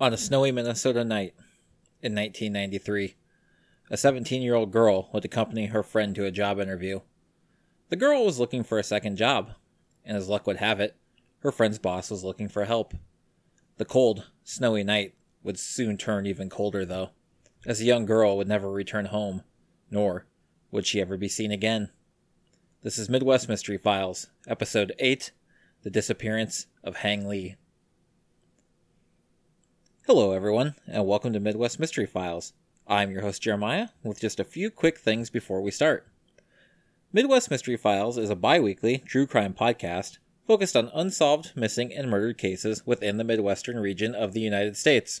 On a snowy Minnesota night in 1993, a 17 year old girl would accompany her friend to a job interview. The girl was looking for a second job, and as luck would have it, her friend's boss was looking for help. The cold, snowy night would soon turn even colder, though, as the young girl would never return home, nor would she ever be seen again. This is Midwest Mystery Files, Episode 8 The Disappearance of Hang Lee. Hello, everyone, and welcome to Midwest Mystery Files. I'm your host, Jeremiah, with just a few quick things before we start. Midwest Mystery Files is a bi weekly true crime podcast focused on unsolved missing and murdered cases within the Midwestern region of the United States.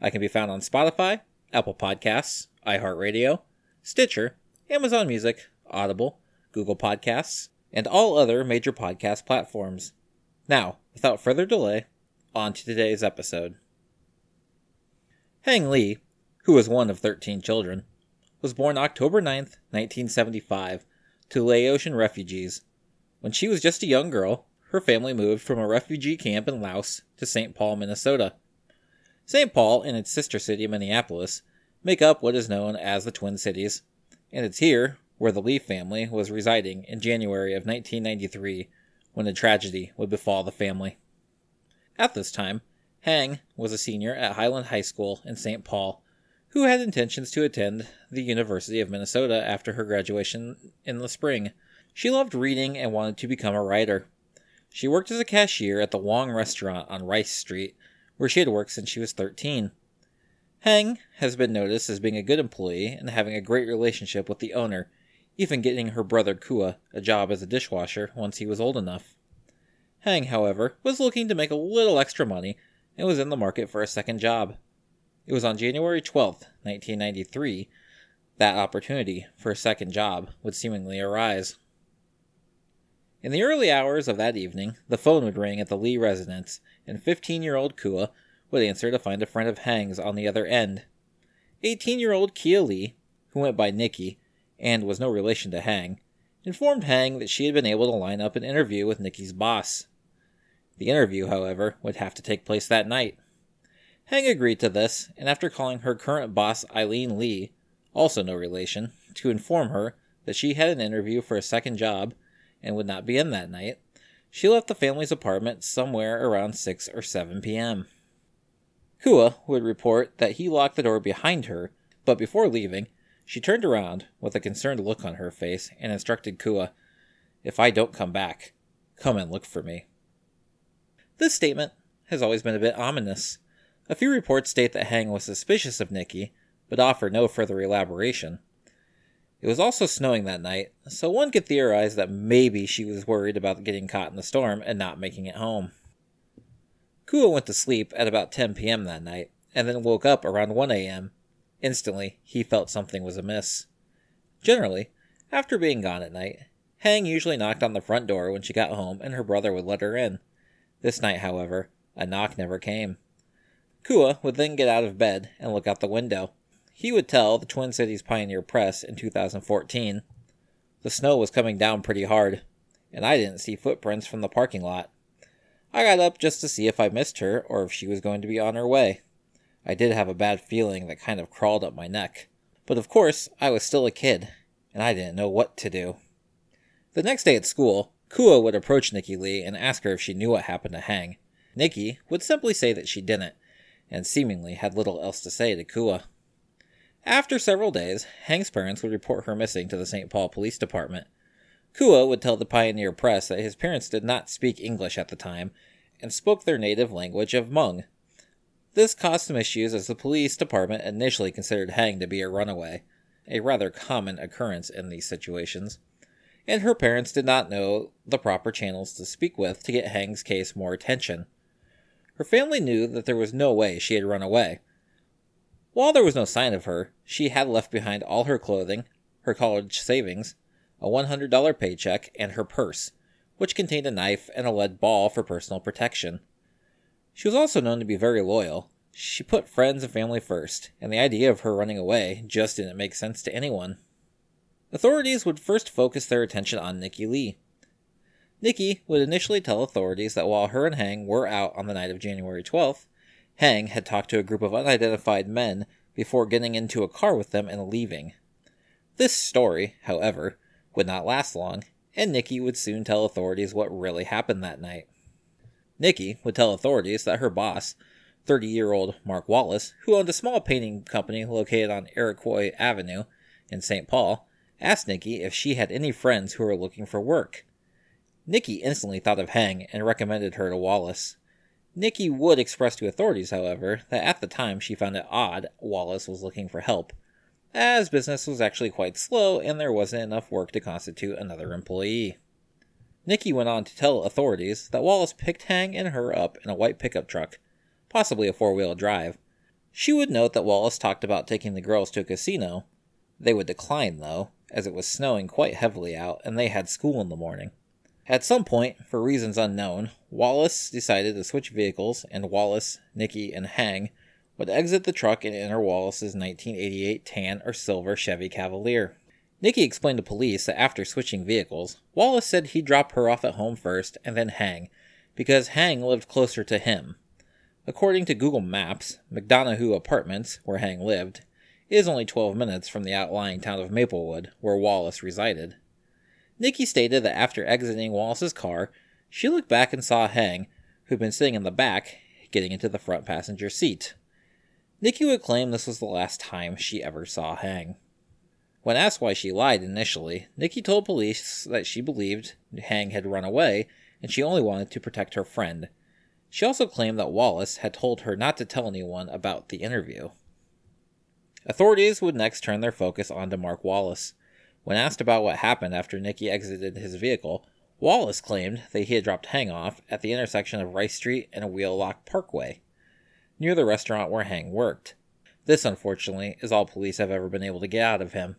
I can be found on Spotify, Apple Podcasts, iHeartRadio, Stitcher, Amazon Music, Audible, Google Podcasts, and all other major podcast platforms. Now, without further delay, on to today's episode. Hang Lee, who was one of 13 children, was born October 9, 1975, to Laotian refugees. When she was just a young girl, her family moved from a refugee camp in Laos to St. Paul, Minnesota. St. Paul and its sister city, Minneapolis, make up what is known as the Twin Cities, and it's here where the Lee family was residing in January of 1993 when a tragedy would befall the family. At this time, Hang was a senior at Highland High School in St. Paul, who had intentions to attend the University of Minnesota after her graduation in the spring. She loved reading and wanted to become a writer. She worked as a cashier at the Wong restaurant on Rice Street, where she had worked since she was 13. Hang has been noticed as being a good employee and having a great relationship with the owner, even getting her brother Kua a job as a dishwasher once he was old enough. Hang, however, was looking to make a little extra money and was in the market for a second job. It was on January 12, 1993, that opportunity for a second job would seemingly arise. In the early hours of that evening, the phone would ring at the Lee residence, and 15 year old Kua would answer to find a friend of Hang's on the other end. 18 year old Kia Lee, who went by Nikki and was no relation to Hang, informed Hang that she had been able to line up an interview with Nikki's boss. The interview, however, would have to take place that night. Hang agreed to this, and after calling her current boss Eileen Lee, also no relation, to inform her that she had an interview for a second job and would not be in that night, she left the family's apartment somewhere around 6 or 7 p.m. Kua would report that he locked the door behind her, but before leaving, she turned around with a concerned look on her face and instructed Kua, If I don't come back, come and look for me. This statement has always been a bit ominous. A few reports state that Hang was suspicious of Nikki, but offer no further elaboration. It was also snowing that night, so one could theorize that maybe she was worried about getting caught in the storm and not making it home. Kua went to sleep at about 10 p.m. that night, and then woke up around 1 a.m. Instantly, he felt something was amiss. Generally, after being gone at night, Hang usually knocked on the front door when she got home and her brother would let her in. This night, however, a knock never came. Kua would then get out of bed and look out the window. He would tell the Twin Cities Pioneer Press in 2014 The snow was coming down pretty hard, and I didn't see footprints from the parking lot. I got up just to see if I missed her or if she was going to be on her way. I did have a bad feeling that kind of crawled up my neck. But of course, I was still a kid, and I didn't know what to do. The next day at school, Kua would approach Nikki Lee and ask her if she knew what happened to Hang. Nikki would simply say that she didn't, and seemingly had little else to say to Kua. After several days, Hang's parents would report her missing to the St. Paul Police Department. Kua would tell the Pioneer Press that his parents did not speak English at the time and spoke their native language of Hmong. This caused some issues as the police department initially considered Hang to be a runaway, a rather common occurrence in these situations and her parents did not know the proper channels to speak with to get Hang's case more attention. Her family knew that there was no way she had run away. While there was no sign of her, she had left behind all her clothing, her college savings, a $100 paycheck, and her purse, which contained a knife and a lead ball for personal protection. She was also known to be very loyal. She put friends and family first, and the idea of her running away just didn't make sense to anyone. Authorities would first focus their attention on Nikki Lee. Nikki would initially tell authorities that while her and Hang were out on the night of January 12th, Hang had talked to a group of unidentified men before getting into a car with them and leaving. This story, however, would not last long, and Nikki would soon tell authorities what really happened that night. Nikki would tell authorities that her boss, 30 year old Mark Wallace, who owned a small painting company located on Iroquois Avenue in St. Paul, asked Nikki if she had any friends who were looking for work. Nikki instantly thought of Hang and recommended her to Wallace. Nikki would express to authorities, however, that at the time she found it odd Wallace was looking for help, as business was actually quite slow and there wasn't enough work to constitute another employee. Nikki went on to tell authorities that Wallace picked Hang and her up in a white pickup truck, possibly a four wheel drive. She would note that Wallace talked about taking the girls to a casino. They would decline, though, as it was snowing quite heavily out and they had school in the morning. At some point, for reasons unknown, Wallace decided to switch vehicles, and Wallace, Nikki, and Hang would exit the truck and enter Wallace's 1988 tan or silver Chevy Cavalier. Nikki explained to police that after switching vehicles, Wallace said he'd drop her off at home first and then Hang, because Hang lived closer to him. According to Google Maps, McDonough Apartments, where Hang lived, is only 12 minutes from the outlying town of Maplewood, where Wallace resided. Nikki stated that after exiting Wallace's car, she looked back and saw Hang, who'd been sitting in the back, getting into the front passenger seat. Nikki would claim this was the last time she ever saw Hang. When asked why she lied initially, Nikki told police that she believed Hang had run away and she only wanted to protect her friend. She also claimed that Wallace had told her not to tell anyone about the interview. Authorities would next turn their focus onto Mark Wallace. When asked about what happened after Nikki exited his vehicle, Wallace claimed that he had dropped Hang off at the intersection of Rice Street and Wheelock Parkway, near the restaurant where Hang worked. This, unfortunately, is all police have ever been able to get out of him,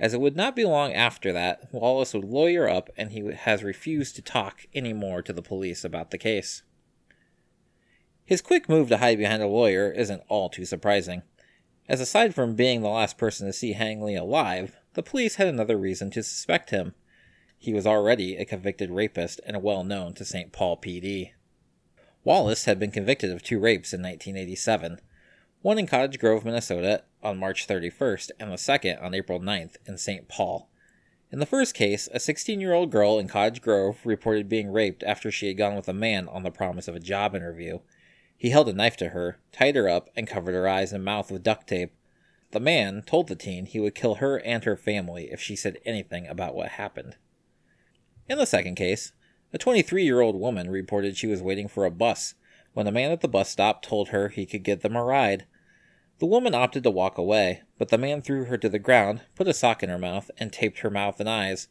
as it would not be long after that Wallace would lawyer up and he has refused to talk any more to the police about the case. His quick move to hide behind a lawyer isn't all too surprising, as aside from being the last person to see Hang Lee alive, the police had another reason to suspect him. He was already a convicted rapist and well known to St. Paul PD. Wallace had been convicted of two rapes in 1987, one in Cottage Grove, Minnesota on March 31st, and the second on April 9th in St. Paul. In the first case, a 16 year old girl in Cottage Grove reported being raped after she had gone with a man on the promise of a job interview. He held a knife to her, tied her up, and covered her eyes and mouth with duct tape. The man told the teen he would kill her and her family if she said anything about what happened. In the second case, a 23 year old woman reported she was waiting for a bus when a man at the bus stop told her he could give them a ride. The woman opted to walk away, but the man threw her to the ground, put a sock in her mouth, and taped her mouth and eyes.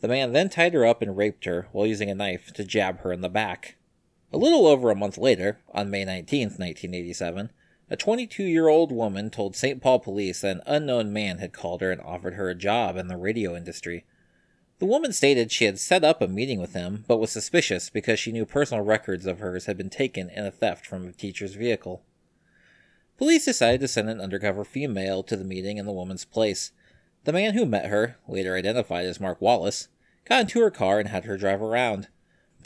The man then tied her up and raped her while using a knife to jab her in the back. A little over a month later, on May 19, 1987, a 22 year old woman told St. Paul police that an unknown man had called her and offered her a job in the radio industry. The woman stated she had set up a meeting with him, but was suspicious because she knew personal records of hers had been taken in a theft from a teacher's vehicle. Police decided to send an undercover female to the meeting in the woman's place. The man who met her, later identified as Mark Wallace, got into her car and had her drive around.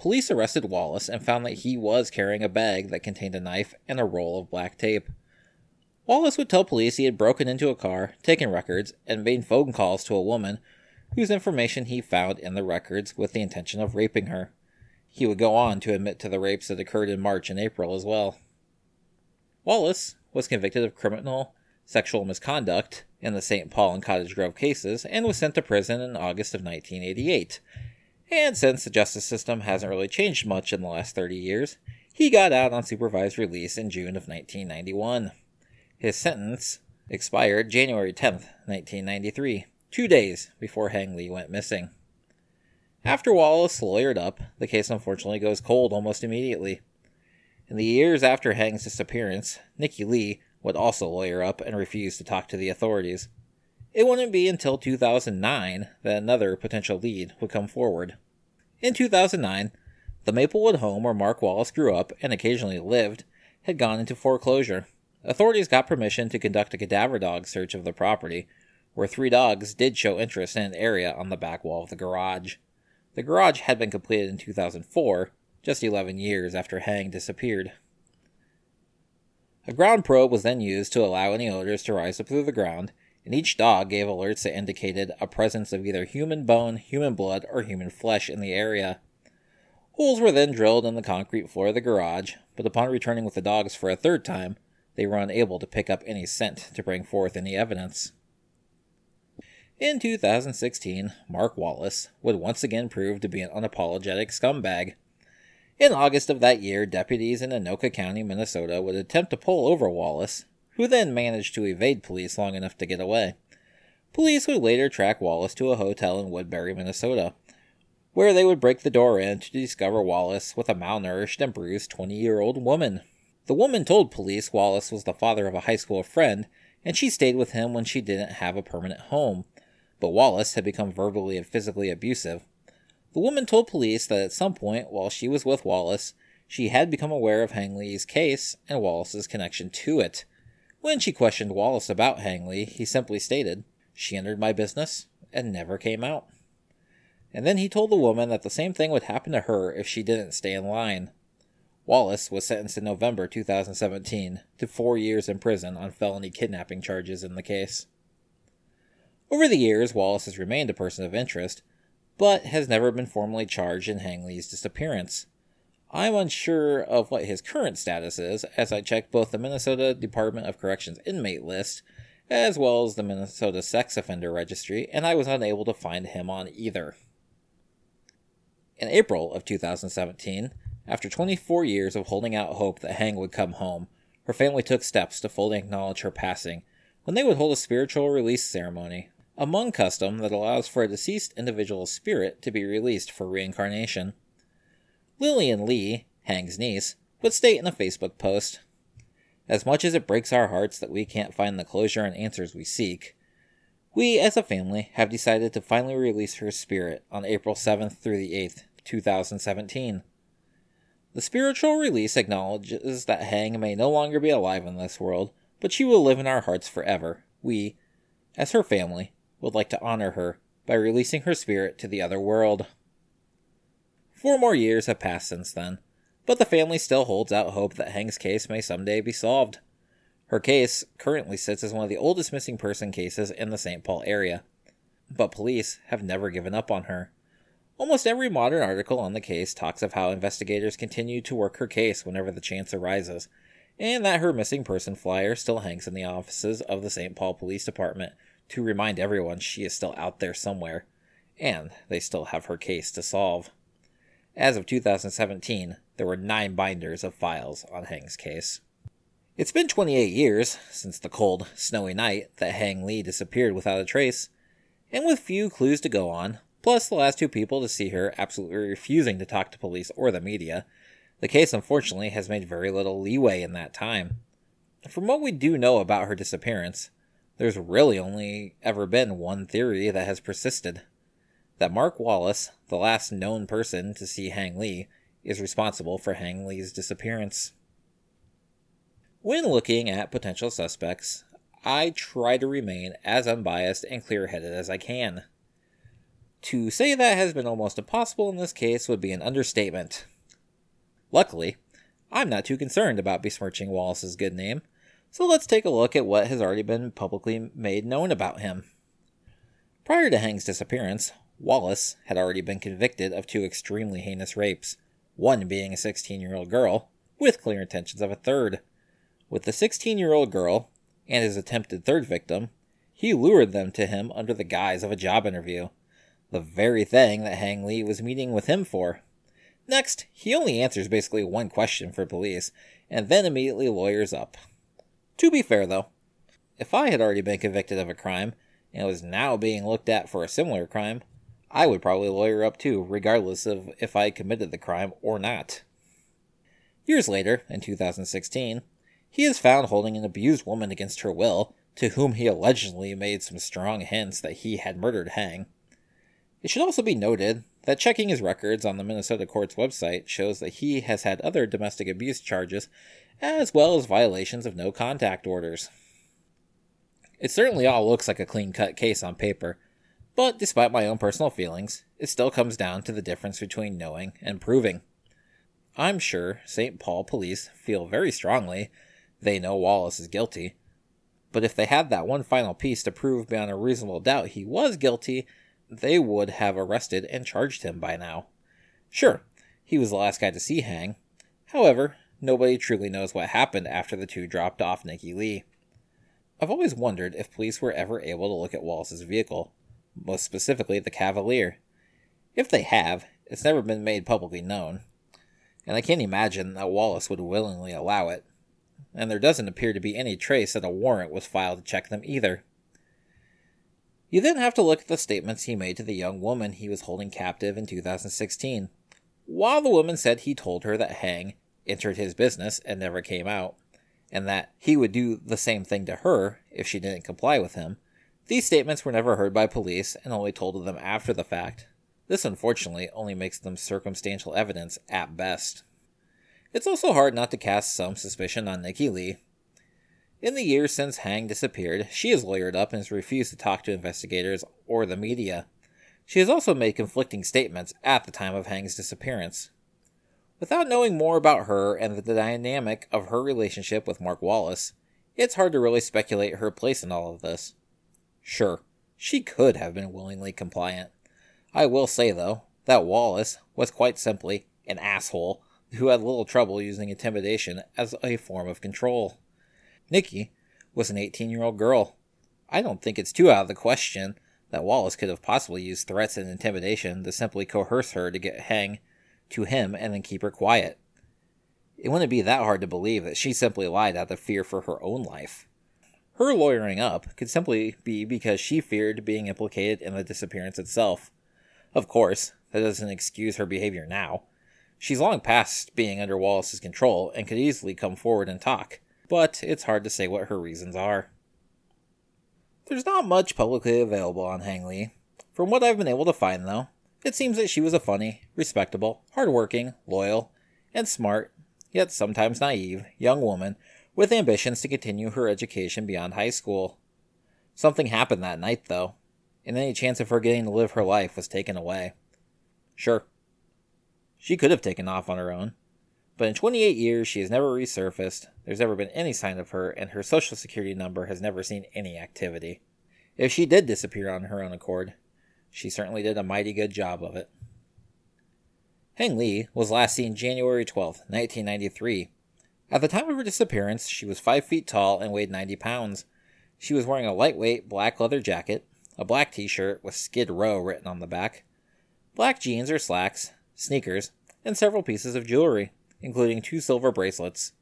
Police arrested Wallace and found that he was carrying a bag that contained a knife and a roll of black tape. Wallace would tell police he had broken into a car, taken records, and made phone calls to a woman whose information he found in the records with the intention of raping her. He would go on to admit to the rapes that occurred in March and April as well. Wallace was convicted of criminal sexual misconduct in the St. Paul and Cottage Grove cases and was sent to prison in August of 1988 and since the justice system hasn't really changed much in the last 30 years, he got out on supervised release in June of 1991. His sentence expired January 10th, 1993, two days before Hang Lee went missing. After Wallace lawyered up, the case unfortunately goes cold almost immediately. In the years after Hang's disappearance, Nikki Lee would also lawyer up and refuse to talk to the authorities. It wouldn't be until 2009 that another potential lead would come forward. In 2009, the Maplewood home where Mark Wallace grew up and occasionally lived had gone into foreclosure. Authorities got permission to conduct a cadaver dog search of the property, where three dogs did show interest in an area on the back wall of the garage. The garage had been completed in 2004, just 11 years after Hang disappeared. A ground probe was then used to allow any odors to rise up through the ground, and each dog gave alerts that indicated a presence of either human bone, human blood, or human flesh in the area. Holes were then drilled in the concrete floor of the garage, but upon returning with the dogs for a third time, they were unable to pick up any scent to bring forth any evidence. In 2016, Mark Wallace would once again prove to be an unapologetic scumbag. In August of that year, deputies in Anoka County, Minnesota would attempt to pull over Wallace, who then managed to evade police long enough to get away. Police would later track Wallace to a hotel in Woodbury, Minnesota, where they would break the door in to discover Wallace with a malnourished and bruised 20 year old woman. The woman told police Wallace was the father of a high school friend, and she stayed with him when she didn't have a permanent home. But Wallace had become verbally and physically abusive. The woman told police that at some point while she was with Wallace, she had become aware of Hang Lee's case and Wallace's connection to it. When she questioned Wallace about Hang Lee, he simply stated, She entered my business and never came out. And then he told the woman that the same thing would happen to her if she didn't stay in line. Wallace was sentenced in November 2017 to four years in prison on felony kidnapping charges in the case. Over the years, Wallace has remained a person of interest, but has never been formally charged in Hang Lee's disappearance. I'm unsure of what his current status is, as I checked both the Minnesota Department of Corrections inmate list as well as the Minnesota Sex Offender Registry, and I was unable to find him on either. In April of 2017, after 24 years of holding out hope that Hang would come home, her family took steps to fully acknowledge her passing when they would hold a spiritual release ceremony, a Hmong custom that allows for a deceased individual's spirit to be released for reincarnation. Lillian Lee, Hang's niece, would state in a Facebook post As much as it breaks our hearts that we can't find the closure and answers we seek, we as a family have decided to finally release her spirit on April 7th through the 8th, 2017. The spiritual release acknowledges that Hang may no longer be alive in this world, but she will live in our hearts forever. We, as her family, would like to honor her by releasing her spirit to the other world. Four more years have passed since then, but the family still holds out hope that Hang's case may someday be solved. Her case currently sits as one of the oldest missing person cases in the St. Paul area, but police have never given up on her. Almost every modern article on the case talks of how investigators continue to work her case whenever the chance arises, and that her missing person flyer still hangs in the offices of the St. Paul Police Department to remind everyone she is still out there somewhere, and they still have her case to solve. As of 2017, there were nine binders of files on Hang's case. It's been 28 years since the cold, snowy night that Hang Lee disappeared without a trace, and with few clues to go on, plus the last two people to see her absolutely refusing to talk to police or the media. The case, unfortunately, has made very little leeway in that time. From what we do know about her disappearance, there's really only ever been one theory that has persisted that Mark Wallace, the last known person to see Hang Lee, is responsible for Hang Lee's disappearance. When looking at potential suspects, I try to remain as unbiased and clear headed as I can. To say that has been almost impossible in this case would be an understatement. Luckily, I'm not too concerned about besmirching Wallace's good name, so let's take a look at what has already been publicly made known about him. Prior to Hang's disappearance, Wallace had already been convicted of two extremely heinous rapes, one being a 16 year old girl, with clear intentions of a third. With the 16 year old girl and his attempted third victim, he lured them to him under the guise of a job interview the very thing that Hang Lee was meeting with him for. Next, he only answers basically one question for police, and then immediately lawyers up. To be fair, though, if I had already been convicted of a crime and was now being looked at for a similar crime, I would probably lawyer up too, regardless of if I committed the crime or not. Years later, in 2016, he is found holding an abused woman against her will, to whom he allegedly made some strong hints that he had murdered Hang. It should also be noted that checking his records on the Minnesota court's website shows that he has had other domestic abuse charges, as well as violations of no contact orders. It certainly all looks like a clean cut case on paper, but despite my own personal feelings, it still comes down to the difference between knowing and proving. I'm sure St. Paul police feel very strongly they know Wallace is guilty. But if they had that one final piece to prove beyond a reasonable doubt he was guilty, they would have arrested and charged him by now. Sure, he was the last guy to see Hang. However, nobody truly knows what happened after the two dropped off Nikki Lee. I've always wondered if police were ever able to look at Wallace's vehicle, most specifically the Cavalier. If they have, it's never been made publicly known, and I can't imagine that Wallace would willingly allow it. And there doesn't appear to be any trace that a warrant was filed to check them either. You then have to look at the statements he made to the young woman he was holding captive in 2016. While the woman said he told her that Hang entered his business and never came out, and that he would do the same thing to her if she didn't comply with him, these statements were never heard by police and only told to them after the fact. This unfortunately only makes them circumstantial evidence at best. It's also hard not to cast some suspicion on Nikki Lee. In the years since Hang disappeared, she has lawyered up and has refused to talk to investigators or the media. She has also made conflicting statements at the time of Hang's disappearance. Without knowing more about her and the dynamic of her relationship with Mark Wallace, it's hard to really speculate her place in all of this. Sure, she could have been willingly compliant. I will say, though, that Wallace was quite simply an asshole who had little trouble using intimidation as a form of control. Nikki was an 18 year old girl. I don't think it's too out of the question that Wallace could have possibly used threats and intimidation to simply coerce her to get Hang to him and then keep her quiet. It wouldn't be that hard to believe that she simply lied out of fear for her own life. Her lawyering up could simply be because she feared being implicated in the disappearance itself. Of course, that doesn't excuse her behavior now. She's long past being under Wallace's control and could easily come forward and talk, but it's hard to say what her reasons are. There's not much publicly available on Hang Lee. From what I've been able to find, though, it seems that she was a funny, respectable, hardworking, loyal, and smart, yet sometimes naive, young woman with ambitions to continue her education beyond high school. Something happened that night, though, and any chance of her getting to live her life was taken away. Sure, she could have taken off on her own, but in 28 years she has never resurfaced, there's never been any sign of her, and her social security number has never seen any activity. If she did disappear on her own accord, she certainly did a mighty good job of it. Hang Lee was last seen January 12, 1993. At the time of her disappearance, she was 5 feet tall and weighed 90 pounds. She was wearing a lightweight black leather jacket, a black t shirt with Skid Row written on the back, black jeans or slacks, sneakers, and several pieces of jewelry, including two silver bracelets.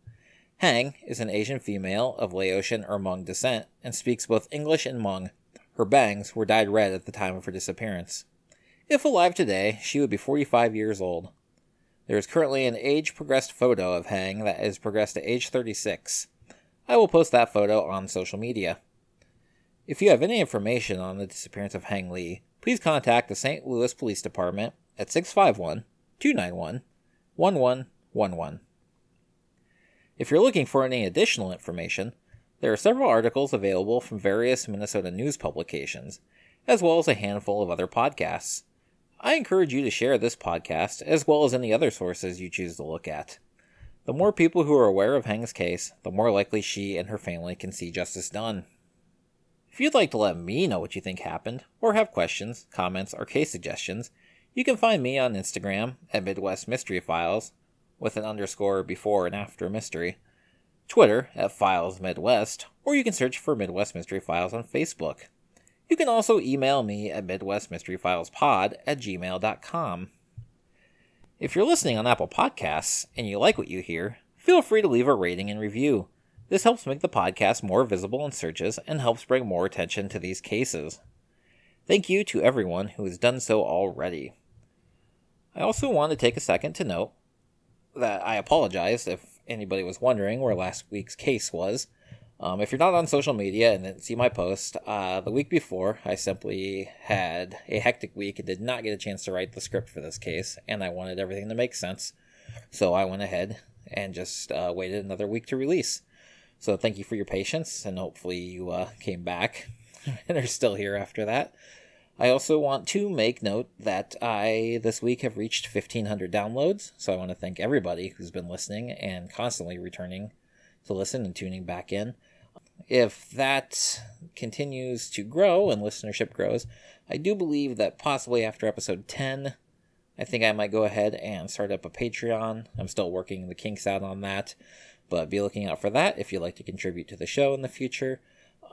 Hang is an Asian female of Laotian or Hmong descent and speaks both English and Hmong, her bangs were dyed red at the time of her disappearance. If alive today, she would be 45 years old. There is currently an age progressed photo of Hang that is progressed to age 36. I will post that photo on social media. If you have any information on the disappearance of Hang Lee, please contact the St. Louis Police Department at 651 291 1111. If you're looking for any additional information, there are several articles available from various Minnesota news publications, as well as a handful of other podcasts. I encourage you to share this podcast as well as any other sources you choose to look at. The more people who are aware of Hang's case, the more likely she and her family can see justice done. If you'd like to let me know what you think happened, or have questions, comments, or case suggestions, you can find me on Instagram at Midwest Mystery Files, with an underscore before and after mystery Twitter at Files Midwest, or you can search for Midwest Mystery Files on Facebook. You can also email me at MidwestMysteryFilesPod at gmail.com. If you're listening on Apple Podcasts and you like what you hear, feel free to leave a rating and review. This helps make the podcast more visible in searches and helps bring more attention to these cases. Thank you to everyone who has done so already. I also want to take a second to note that I apologize if anybody was wondering where last week's case was, um, if you're not on social media and didn't see my post, uh, the week before, I simply had a hectic week and did not get a chance to write the script for this case, and I wanted everything to make sense. So I went ahead and just uh, waited another week to release. So thank you for your patience, and hopefully you uh, came back and are still here after that. I also want to make note that I this week have reached 1500 downloads, so I want to thank everybody who's been listening and constantly returning to listen and tuning back in. If that continues to grow and listenership grows, I do believe that possibly after episode 10, I think I might go ahead and start up a Patreon. I'm still working the kinks out on that, but be looking out for that if you'd like to contribute to the show in the future.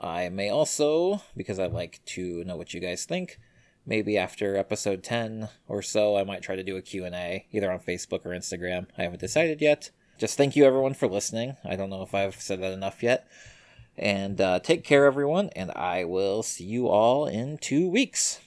I may also, because I like to know what you guys think, maybe after episode 10 or so, I might try to do a Q&A, either on Facebook or Instagram. I haven't decided yet. Just thank you everyone for listening. I don't know if I've said that enough yet. And uh, take care, everyone, and I will see you all in two weeks.